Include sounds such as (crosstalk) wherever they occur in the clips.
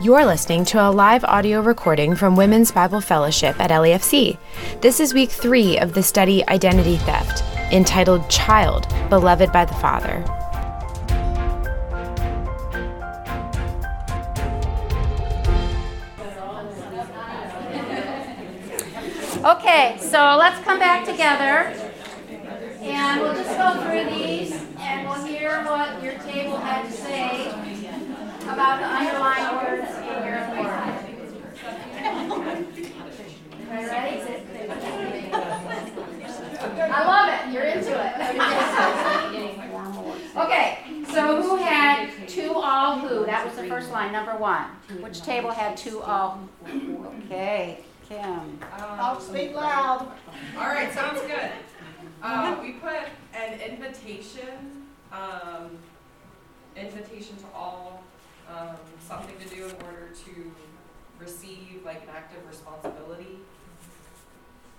You're listening to a live audio recording from Women's Bible Fellowship at LEFC. This is week three of the study Identity Theft, entitled Child, Beloved by the Father. Okay, so let's come back together and we'll just go through these and we'll hear what your table had to say about the underlying words in your form. Ready? I love it. You're into it. Okay, so who had to all who? That was the first line, number one. Which table had to all? Okay, Kim. I'll speak loud. All right, sounds good. Uh, we put an invitation, um, invitation to all, um, something to do in order to receive like an active responsibility.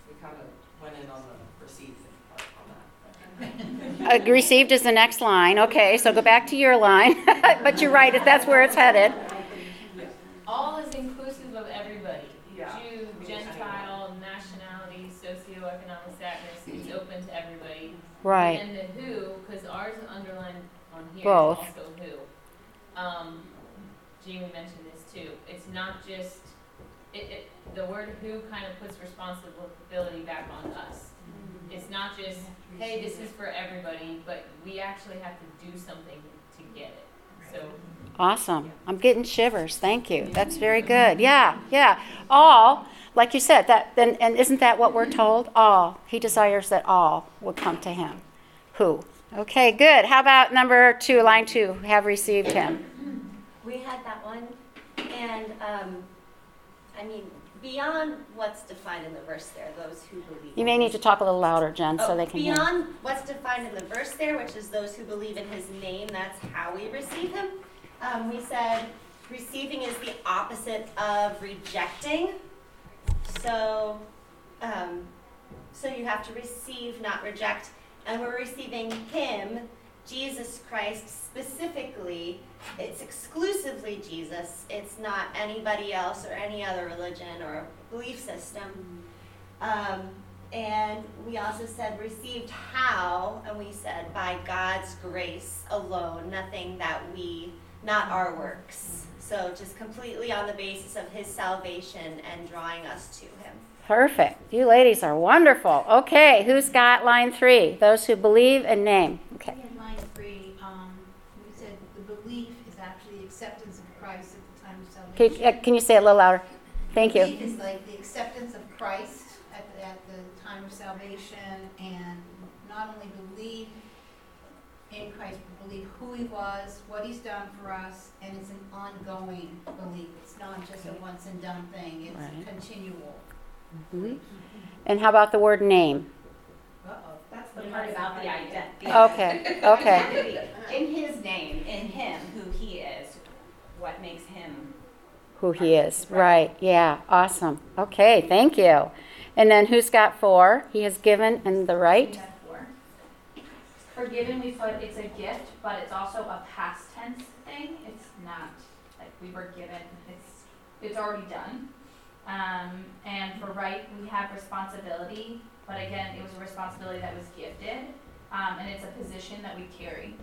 We kind of went in on the receive part on that. Uh, received is the next line. Okay, so go back to your line. (laughs) but you're right, if that's where it's headed. All is inclusive of everybody. Yeah. Jew, Gentile, nationality, socioeconomic status. It's open to everybody. Right. And the who, because ours is underlined on here. Both. also who. Um, Jamie mentioned this too. It's not just it, it. The word who kind of puts responsibility back on us. It's not just hey, this is for everybody, but we actually have to do something to get it. So Awesome. I'm getting shivers. Thank you. That's very good. Yeah, yeah. All, like you said, that then and isn't that what we're told? All. He desires that all would come to him. Who? Okay, good. How about number two, line two, have received him? We had that one, and um, I mean, beyond what's defined in the verse there, those who believe. You may need to talk a little louder, Jen, so Oh, they can hear. Beyond what's defined in the verse there, which is those who believe in his name, that's how we receive him. Um, we said receiving is the opposite of rejecting. So, um, so you have to receive, not reject. And we're receiving him, Jesus Christ specifically. It's exclusively Jesus. It's not anybody else or any other religion or belief system. Um, and we also said received how, and we said by God's grace alone, nothing that we, not our works. So just completely on the basis of his salvation and drawing us to him. Perfect. You ladies are wonderful. Okay, who's got line three? Those who believe and name. Okay. In line three, um, we said the belief is actually the acceptance of Christ at the time of Can, salvation. uh, can you say it a little louder? Thank you. It's like the acceptance of Christ at the, at the time of salvation and not only believe in Christ, but believe who he was, what he's done for us, and it's an ongoing belief. It's not just a once and done thing, it's Right. continual. And how about the word name? Uh-oh. That's the part about the identity. Okay, okay. (laughs) In his name, in him, who he is, what makes him. Who he is. Right. Yeah. Awesome. Okay. Thank you. And then who's got four? He has given and the right. Forgiven, we put it's a gift, but it's also a past tense thing. It's not like we were given. It's it's already done. Um, and for right, we have responsibility, but again, it was a responsibility that was gifted, um, and it's a position that we carry.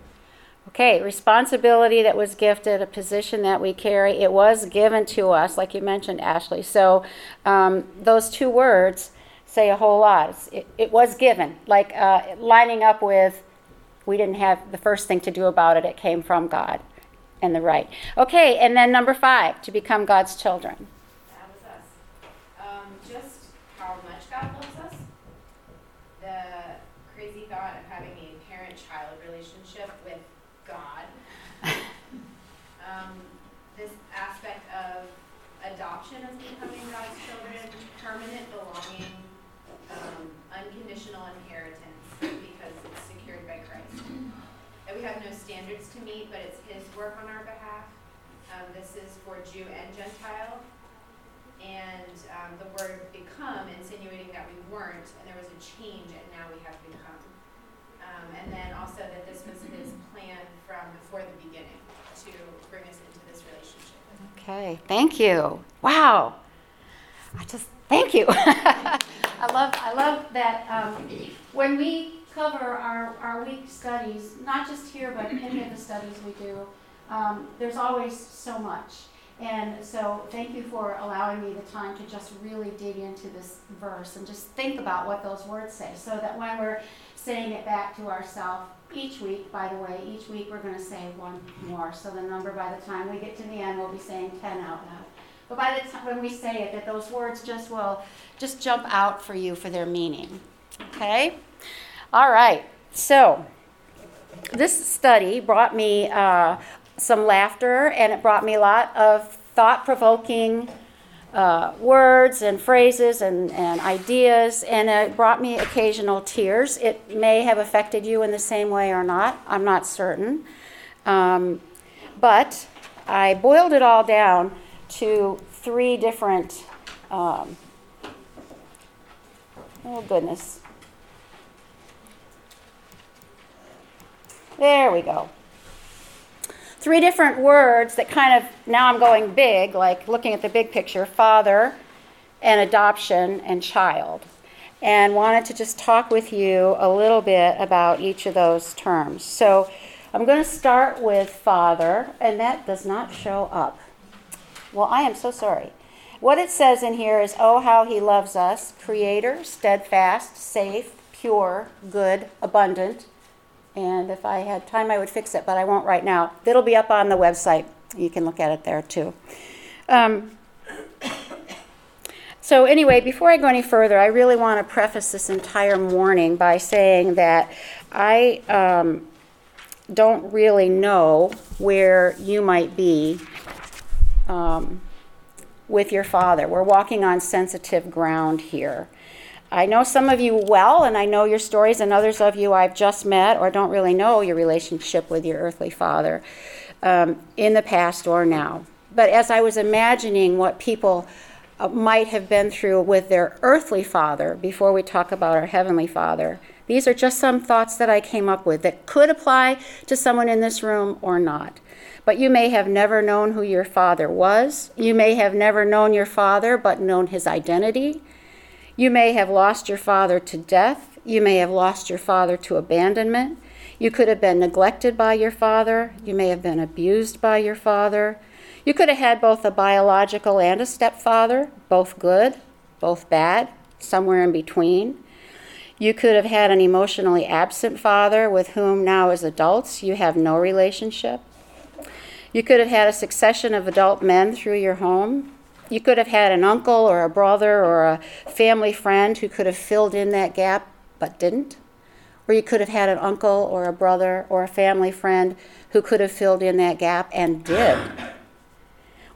Okay. Responsibility that was gifted, a position that we carry. It was given to us, like you mentioned, Ashley. So um, those two words say a whole lot. It, it was given, like uh, lining up with. We didn't have the first thing to do about it. It came from God and the right. Okay, and then number five, to become God's children. That was us. Um, just how much God loves us. The crazy thought of having a parent-child relationship with God. um, this aspect of adoption as becoming God's children, permanent belonging, um, unconditional inheritance because it's secured by Christ. That we have no standards to meet, but it's His work on our behalf. Um, this is for Jew and Gentile and um, the word become insinuating that we weren't, and there was a change, and now we have become. Um, and then also that this was his plan from before the beginning to bring us into this relationship. Okay, thank you. Wow. I just thank you. (laughs) I love I love that um, when we cover our, our week studies, not just here but any of the studies we do, um, there's always so much. And so thank you for allowing me the time to just really dig into this verse and just think about what those words say so that when we're saying it back to ourselves each week, by the way, each week we're going to say one more. So the number by the time we get to the end, we'll be saying 10 out loud. But by the time when we say it, that those words just will just jump out for you for their meaning. Okay? All right. So this study brought me uh, some laughter and it brought me a lot of thought provoking uh, words and phrases and, and ideas, and it brought me occasional tears. It may have affected you in the same way or not, I'm not certain. Um, but I boiled it all down to three different, um, oh goodness. There we go three different words that kind of, now I'm going big, like looking at the big picture father and adoption and child. And wanted to just talk with you a little bit about each of those terms. So I'm going to start with father, and that does not show up. Well, I am so sorry. What it says in here is, Oh, how he loves us, creator, steadfast, safe, pure, good, abundant, and if I had time, I would fix it, but I won't right now. It'll be up on the website. You can look at it there too. Um, (coughs) so, anyway, before I go any further, I really want to preface this entire morning by saying that I um, don't really know where you might be um, with your father. We're walking on sensitive ground here. I know some of you well, and I know your stories, and others of you I've just met or don't really know your relationship with your earthly father um, in the past or now. But as I was imagining what people uh, might have been through with their earthly father before we talk about our heavenly father, these are just some thoughts that I came up with that could apply to someone in this room or not. But you may have never known who your father was. You may have never known your father, but known his identity. You may have lost your father to death. You may have lost your father to abandonment. You could have been neglected by your father. You may have been abused by your father. You could have had both a biological and a stepfather, both good, both bad, somewhere in between. You could have had an emotionally absent father with whom now, as adults, you have no relationship. You could have had a succession of adult men through your home. You could have had an uncle or a brother or a family friend who could have filled in that gap but didn't. Or you could have had an uncle or a brother or a family friend who could have filled in that gap and did.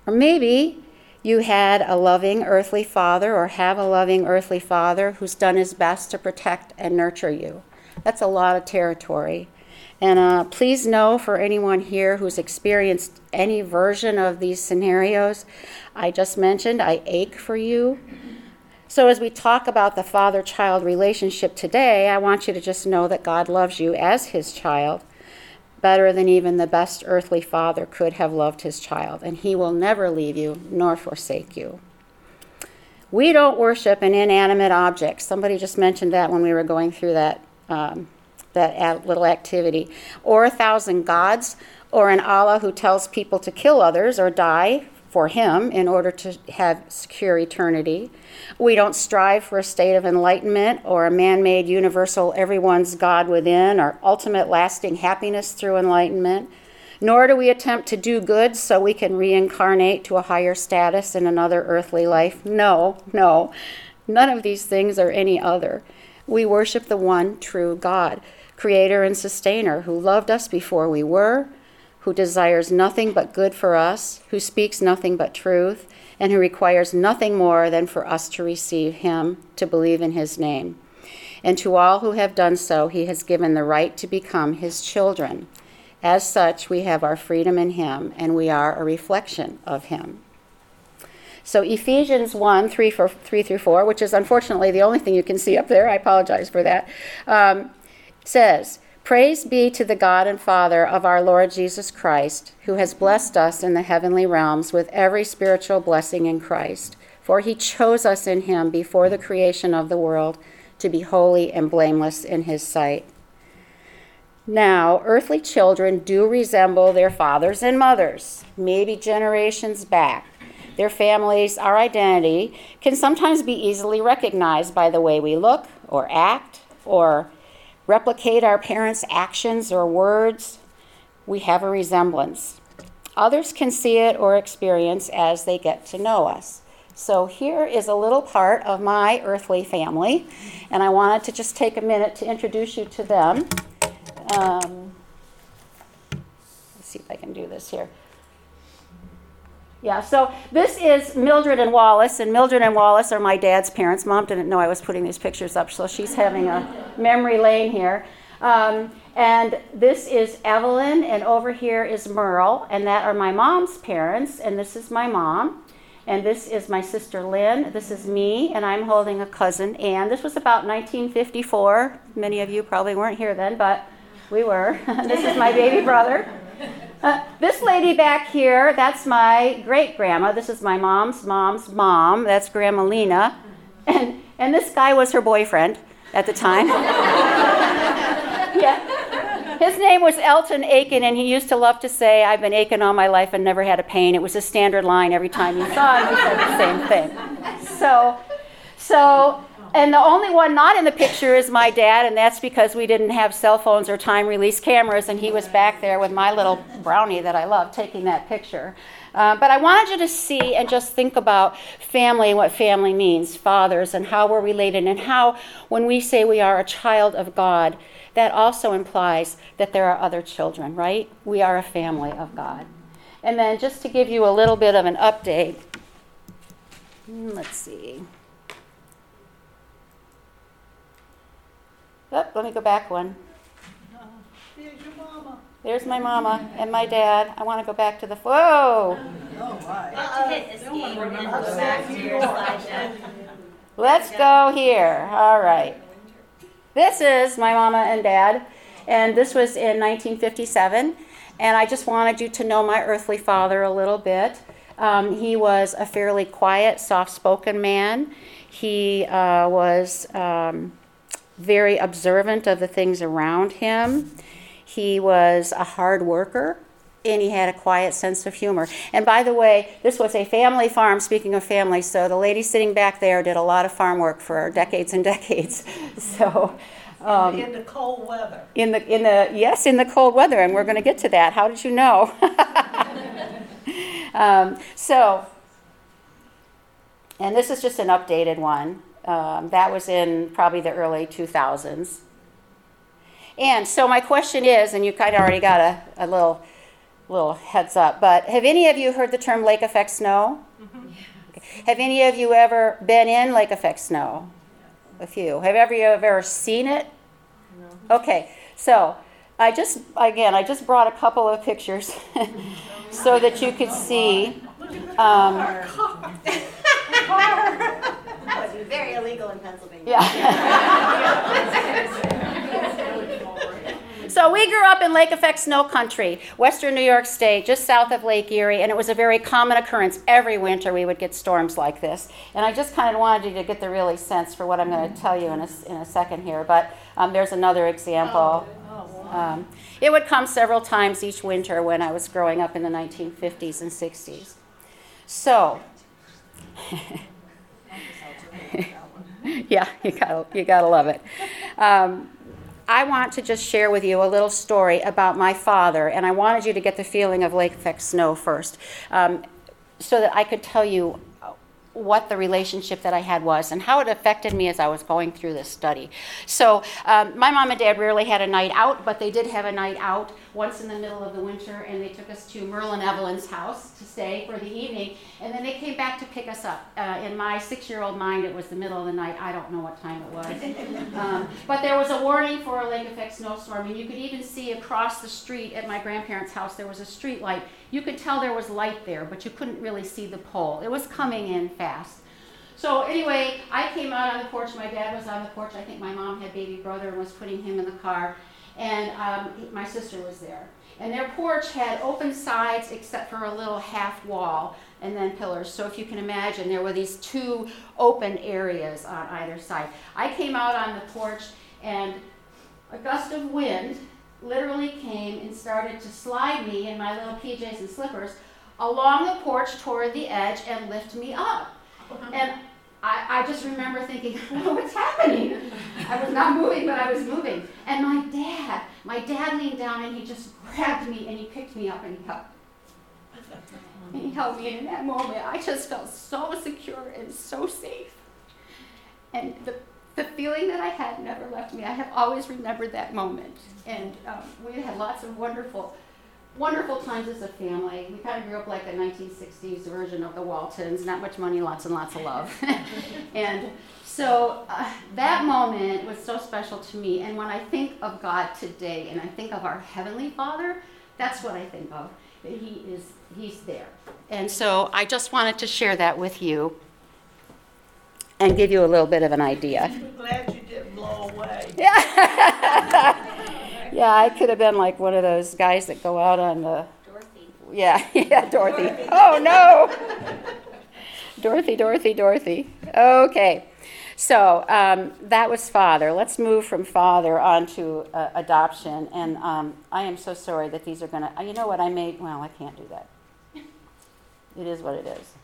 Or maybe you had a loving earthly father or have a loving earthly father who's done his best to protect and nurture you. That's a lot of territory. And uh, please know for anyone here who's experienced any version of these scenarios I just mentioned, I ache for you. So, as we talk about the father child relationship today, I want you to just know that God loves you as his child better than even the best earthly father could have loved his child, and he will never leave you nor forsake you. We don't worship an inanimate object. Somebody just mentioned that when we were going through that um, that little activity, or a thousand gods, or an Allah who tells people to kill others or die for him in order to have secure eternity. We don't strive for a state of enlightenment or a man made universal everyone's God within or ultimate lasting happiness through enlightenment. Nor do we attempt to do good so we can reincarnate to a higher status in another earthly life. No, no. None of these things are any other. We worship the one true God creator and sustainer, who loved us before we were, who desires nothing but good for us, who speaks nothing but truth, and who requires nothing more than for us to receive him, to believe in his name. And to all who have done so, he has given the right to become his children. As such, we have our freedom in him, and we are a reflection of him. So Ephesians 1, 3, 4, 3 through 4, which is unfortunately the only thing you can see up there, I apologize for that, um, says, Praise be to the God and Father of our Lord Jesus Christ, who has blessed us in the heavenly realms with every spiritual blessing in Christ. For he chose us in him before the creation of the world to be holy and blameless in his sight. Now, earthly children do resemble their fathers and mothers, maybe generations back. Their families, our identity, can sometimes be easily recognized by the way we look or act or replicate our parents' actions or words. We have a resemblance. Others can see it or experience as they get to know us. So, here is a little part of my earthly family, and I wanted to just take a minute to introduce you to them. Um, let's see if I can do this here. Yeah, so this is Mildred and Wallace, and Mildred and Wallace are my dad's parents. Mom didn't know I was putting these pictures up, so she's having a (laughs) memory lane here. Um, and this is Evelyn, and over here is Merle, and that are my mom's parents, and this is my mom. And this is my sister Lynn. This is me, and I'm holding a cousin. And this was about 1954. Many of you probably weren't here then, but we were. (laughs) this is my baby brother. Uh, this lady back here, that's my great grandma. This is my mom's mom's mom. That's Grandma Lena. And, and this guy was her boyfriend at the time. (laughs) yeah. His name was Elton Aiken, and he used to love to say, I've been aching all my life and never had a pain. It was a standard line every time you saw him, he said the same thing. So, so and the only one not in the picture is my dad, and that's because we didn't have cell phones or time release cameras, and he was back there with my little brownie that I love taking that picture. Uh, but I wanted you to see and just think about family and what family means, fathers, and how we're related, and how when we say we are a child of God, that also implies that there are other children, right? We are a family of God. And then just to give you a little bit of an update, hmm, let's see. Oh, let me go back one. There's your mama. There's my mama and my dad. I want to go back to the. Whoa! Let's go here. All right. This is my mama and dad, and this was in 1957. And I just wanted you to know my earthly father a little bit. Um, he was a fairly quiet, soft spoken man. He uh, was um, very observant of the things around him. He was a hard worker and he had a quiet sense of humor. And by the way, this was a family farm, speaking of family, so the lady sitting back there did a lot of farm work for decades and (laughs) decades. So, um, In the cold weather. in the in the yes, in the cold weather, and we're going to get to that. How did you know? (laughs) um, so, and this is just an updated one. Um, that was in probably the early 2000s. And so my question is, and you kind of already got a, a little little heads up, but have any of you heard the term lake effect snow? Okay. Have any of you ever been in lake effect snow? A few. Have ever you ever seen it? No. Okay, so I just again I just brought a couple of pictures (laughs) so that you could see. Um, That would be very illegal in Pennsylvania. Yeah. so we grew up in lake effect snow country, western New York State, just south of Lake Erie, and it was a very common occurrence. Every winter we would get storms like this. And I just kind of wanted you to get the really sense for what I'm going to tell you in a, in a second here. But um, there's another example. Um, it would come several times each winter when I was growing up in the 1950s and 60s. So, (laughs) (laughs) yeah, you gotta, you gotta love it. Um, I want to just share with you a little story about my father, and I wanted you to get the feeling of Lake Effect Snow first, um, so that I could tell you what the relationship that I had was and how it affected me as I was going through this study. So, um, my mom and dad rarely had a night out, but they did have a night out once in the middle of the winter, and they took us to Merle and Evelyn's house to stay for the evening, and then they came back to pick us up. Uh, in my six year old mind, it was the middle of the night. I don't know what time it was. (laughs) um, but there was a warning for a lake effect snowstorm, and you could even see across the street at my grandparents' house there was a street light. You could tell there was light there, but you couldn't really see the pole. It was coming in fast. So anyway, I came out on the porch. My dad was on the porch. I think my mom had baby brother and was putting him in the car. and um, my sister was there. And their porch had open sides except for a little half wall and then pillars. So if you can imagine, there were these two open areas on either side. I came out on the porch and a gust of wind literally came and started to slide me in my little PJs and slippers along the porch toward the edge and lift me up. (laughs) And I, I just remember thinking, oh, (laughs) what's happening? I was not moving, but I was moving. And my dad, my dad leaned down and he just grabbed me and he picked me up and he held, and he held me. And in that moment, I just felt so secure and so safe. And the, the feeling that I had never left me. I have always remembered that moment. And um, we had lots of wonderful wonderful times as a family. We kind of grew up like a 1960s version of the Waltons. Not much money, lots and lots of love. (laughs) and so uh, that moment was so special to me. And when I think of God today and I think of our Heavenly Father, that's what I think of. He is, He's there. And so I just wanted to share that with you and give you a little bit of an idea. I'm glad you didn't blow away. Yeah, (laughs) yeah, I could have been like one of those guys that go out on the. Dorothy. Yeah, (laughs) yeah, Dorothy. Oh no! (laughs) Dorothy, Dorothy, Dorothy. Okay, so um, that was father. Let's move from father on to uh, adoption. And um, I am so sorry that these are going to. You know what? I made. Well, I can't do that. It is what it is.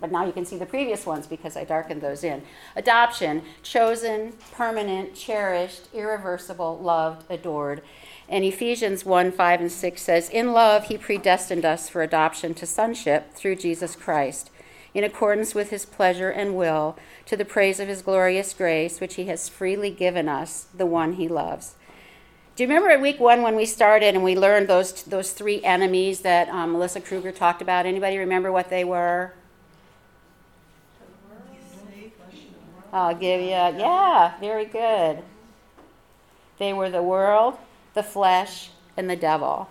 But now you can see the previous ones because I darkened those in. Adoption, chosen, permanent, cherished, irreversible, loved, adored. And Ephesians 1 5 and 6 says, In love, he predestined us for adoption to sonship through Jesus Christ, in accordance with his pleasure and will, to the praise of his glorious grace, which he has freely given us, the one he loves. Do you remember in week one when we started and we learned those, those three enemies that um, Melissa Kruger talked about? Anybody remember what they were? I'll give you, yeah, very good. They were the world, the flesh, and the devil.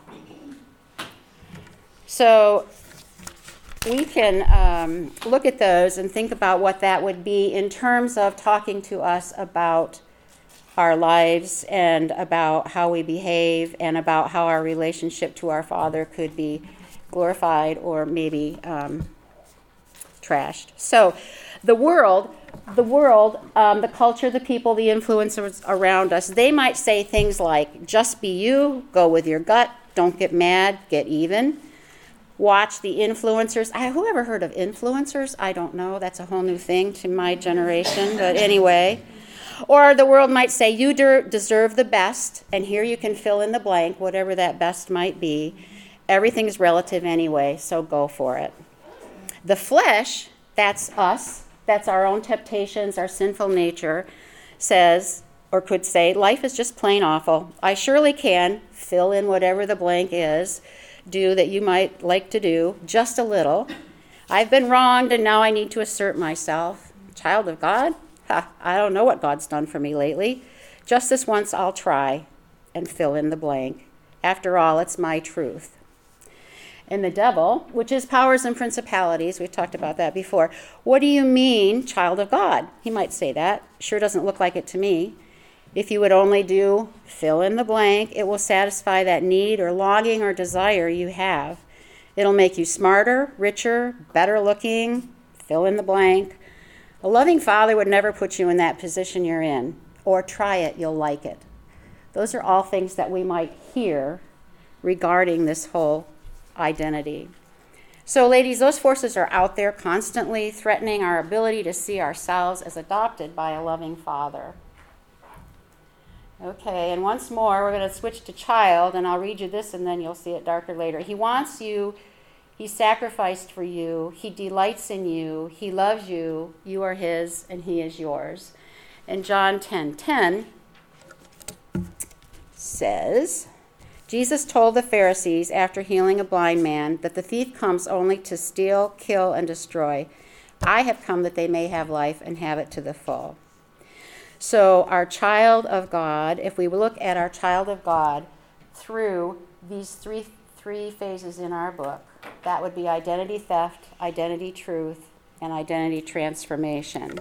So we can um, look at those and think about what that would be in terms of talking to us about our lives and about how we behave and about how our relationship to our Father could be glorified or maybe um, trashed. So, the world, the world, um, the culture, the people, the influencers around us, they might say things like, just be you, go with your gut, don't get mad, get even. Watch the influencers. I, who ever heard of influencers? I don't know. That's a whole new thing to my generation. But anyway. Or the world might say, you de- deserve the best, and here you can fill in the blank, whatever that best might be. Everything's relative anyway, so go for it. The flesh, that's us, that's our own temptations, our sinful nature, says, or could say, life is just plain awful. I surely can fill in whatever the blank is, do that you might like to do, just a little. I've been wronged and now I need to assert myself. Child of God? Ha, I don't know what God's done for me lately. Just this once I'll try and fill in the blank. After all, it's my truth and the devil, which is powers and principalities. We've talked about that before. What do you mean, child of God? He might say that. Sure doesn't look like it to me. If you would only do fill in the blank, it will satisfy that need or longing or desire you have. It'll make you smarter, richer, better looking, fill in the blank. A loving father would never put you in that position you're in, or try it, you'll like it. Those are all things that we might hear regarding this whole identity. So, ladies, those forces are out there constantly threatening our ability to see ourselves as adopted by a loving father. Okay, and once more, we're going to switch to child, and I'll read you this and then you'll see it darker later. He wants you, He sacrificed for you, He delights in you, He loves you, you are His, and He is yours. And John 10 10 says, Jesus told the Pharisees after healing a blind man that the thief comes only to steal, kill, and destroy. I have come that they may have life and have it to the full. So, our child of God, if we look at our child of God through these three, three phases in our book, that would be identity theft, identity truth, and identity transformation.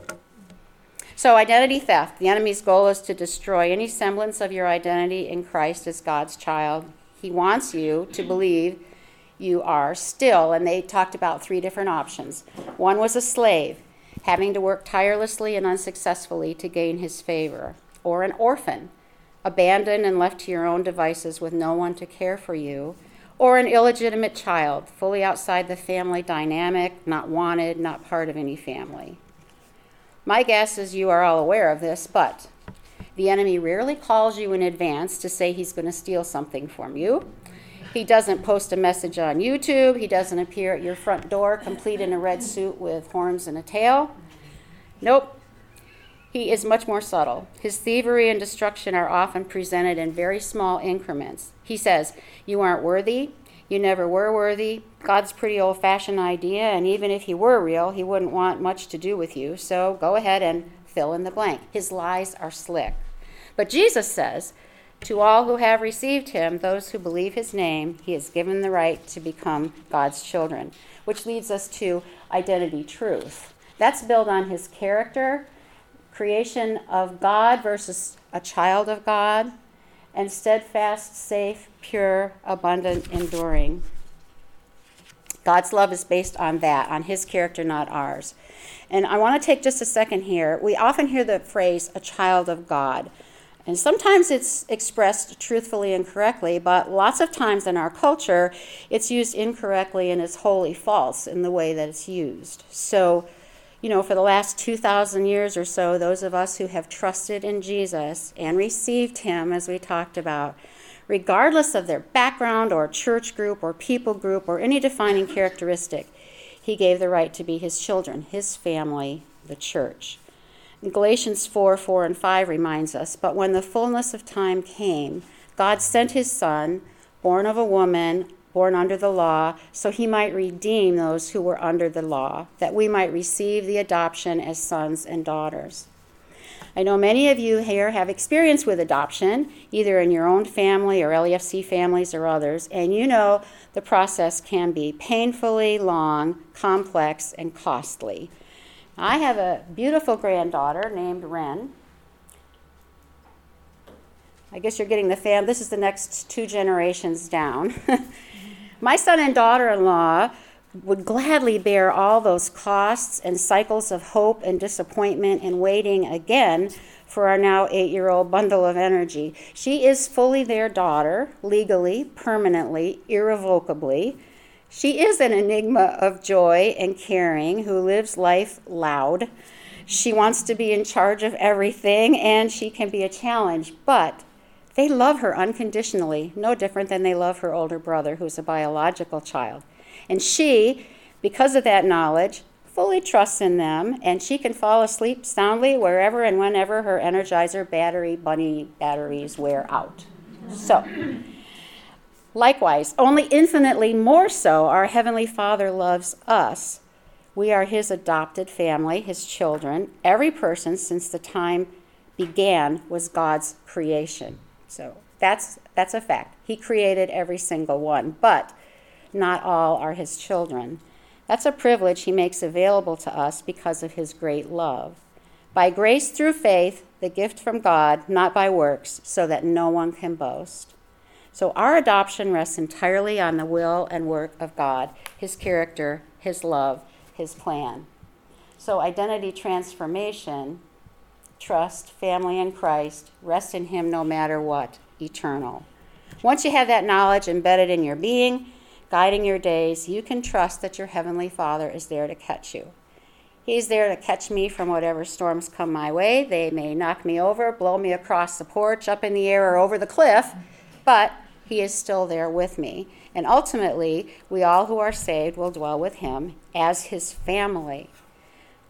So, identity theft. The enemy's goal is to destroy any semblance of your identity in Christ as God's child. He wants you to mm-hmm. believe you are still, and they talked about three different options. One was a slave, having to work tirelessly and unsuccessfully to gain his favor, or an orphan, abandoned and left to your own devices with no one to care for you, or an illegitimate child, fully outside the family dynamic, not wanted, not part of any family. My guess is you are all aware of this, but the enemy rarely calls you in advance to say he's going to steal something from you. He doesn't post a message on YouTube. He doesn't appear at your front door complete in a red suit with horns and a tail. Nope. He is much more subtle. His thievery and destruction are often presented in very small increments. He says, You aren't worthy. You never were worthy. God's pretty old fashioned idea, and even if he were real, he wouldn't want much to do with you. So go ahead and fill in the blank. His lies are slick. But Jesus says, To all who have received him, those who believe his name, he has given the right to become God's children, which leads us to identity truth. That's built on his character, creation of God versus a child of God, and steadfast, safe, pure, abundant, enduring. God's love is based on that, on his character, not ours. And I want to take just a second here. We often hear the phrase, a child of God. And sometimes it's expressed truthfully and correctly, but lots of times in our culture, it's used incorrectly and is wholly false in the way that it's used. So, you know, for the last 2,000 years or so, those of us who have trusted in Jesus and received Him, as we talked about, regardless of their background or church group or people group or any defining characteristic, He gave the right to be His children, His family, the church. Galatians 4 4 and 5 reminds us, But when the fullness of time came, God sent His Son, born of a woman, born under the law, so he might redeem those who were under the law, that we might receive the adoption as sons and daughters. I know many of you here have experience with adoption, either in your own family or LEFC families or others, and you know the process can be painfully long, complex, and costly. I have a beautiful granddaughter named Wren. I guess you're getting the fam. This is the next two generations down. (laughs) My son and daughter in law would gladly bear all those costs and cycles of hope and disappointment and waiting again for our now eight year old bundle of energy. She is fully their daughter, legally, permanently, irrevocably. She is an enigma of joy and caring who lives life loud. She wants to be in charge of everything and she can be a challenge, but they love her unconditionally, no different than they love her older brother, who's a biological child. And she, because of that knowledge, fully trusts in them, and she can fall asleep soundly wherever and whenever her Energizer battery bunny batteries wear out. So, likewise, only infinitely more so, our Heavenly Father loves us. We are His adopted family, His children. Every person since the time began was God's creation. So that's, that's a fact. He created every single one, but not all are his children. That's a privilege he makes available to us because of his great love. By grace through faith, the gift from God, not by works, so that no one can boast. So our adoption rests entirely on the will and work of God, his character, his love, his plan. So identity transformation trust, family in Christ, rest in Him no matter what, eternal. Once you have that knowledge embedded in your being, guiding your days, you can trust that your Heavenly Father is there to catch you. He's there to catch me from whatever storms come my way. They may knock me over, blow me across the porch, up in the air, or over the cliff, but He is still there with me. And ultimately, we all who are saved will dwell with Him as His family.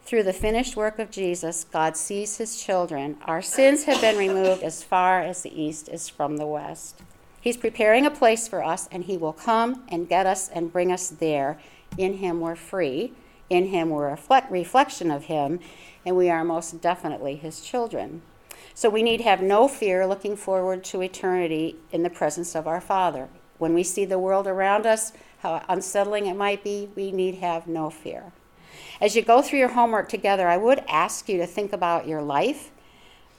Through the finished work of Jesus, God sees his children. Our sins have been removed as far as the east is from the west. He's preparing a place for us, and he will come and get us and bring us there. In him we're free. In him we're a reflect, reflection of him, and we are most definitely his children. So we need have no fear looking forward to eternity in the presence of our Father. When we see the world around us, how unsettling it might be, we need have no fear. As you go through your homework together, I would ask you to think about your life.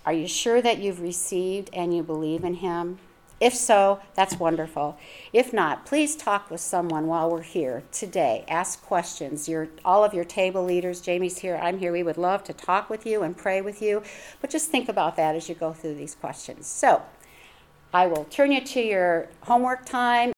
Are you sure that you've received and you believe in Him? If so, that's wonderful. If not, please talk with someone while we're here today. Ask questions. Your, all of your table leaders, Jamie's here, I'm here. We would love to talk with you and pray with you. But just think about that as you go through these questions. So, I will turn you to your homework time